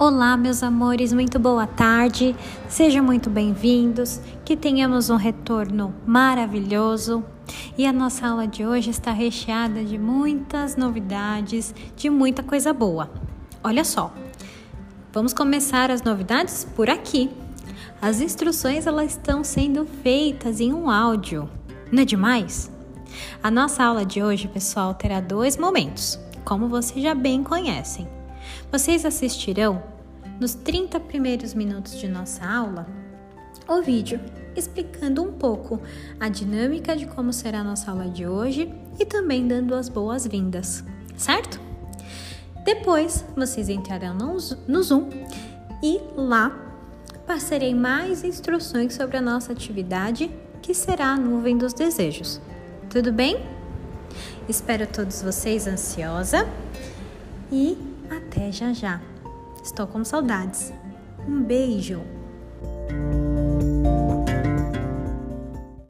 Olá, meus amores, muito boa tarde. Sejam muito bem-vindos. Que tenhamos um retorno maravilhoso. E a nossa aula de hoje está recheada de muitas novidades, de muita coisa boa. Olha só. Vamos começar as novidades por aqui. As instruções elas estão sendo feitas em um áudio. Não é demais? A nossa aula de hoje, pessoal, terá dois momentos, como vocês já bem conhecem. Vocês assistirão, nos 30 primeiros minutos de nossa aula, o vídeo explicando um pouco a dinâmica de como será a nossa aula de hoje e também dando as boas-vindas, certo? Depois vocês entrarão no Zoom e lá passarei mais instruções sobre a nossa atividade, que será a nuvem dos desejos. Tudo bem? Espero todos vocês ansiosa e até já já. Estou com saudades. Um beijo!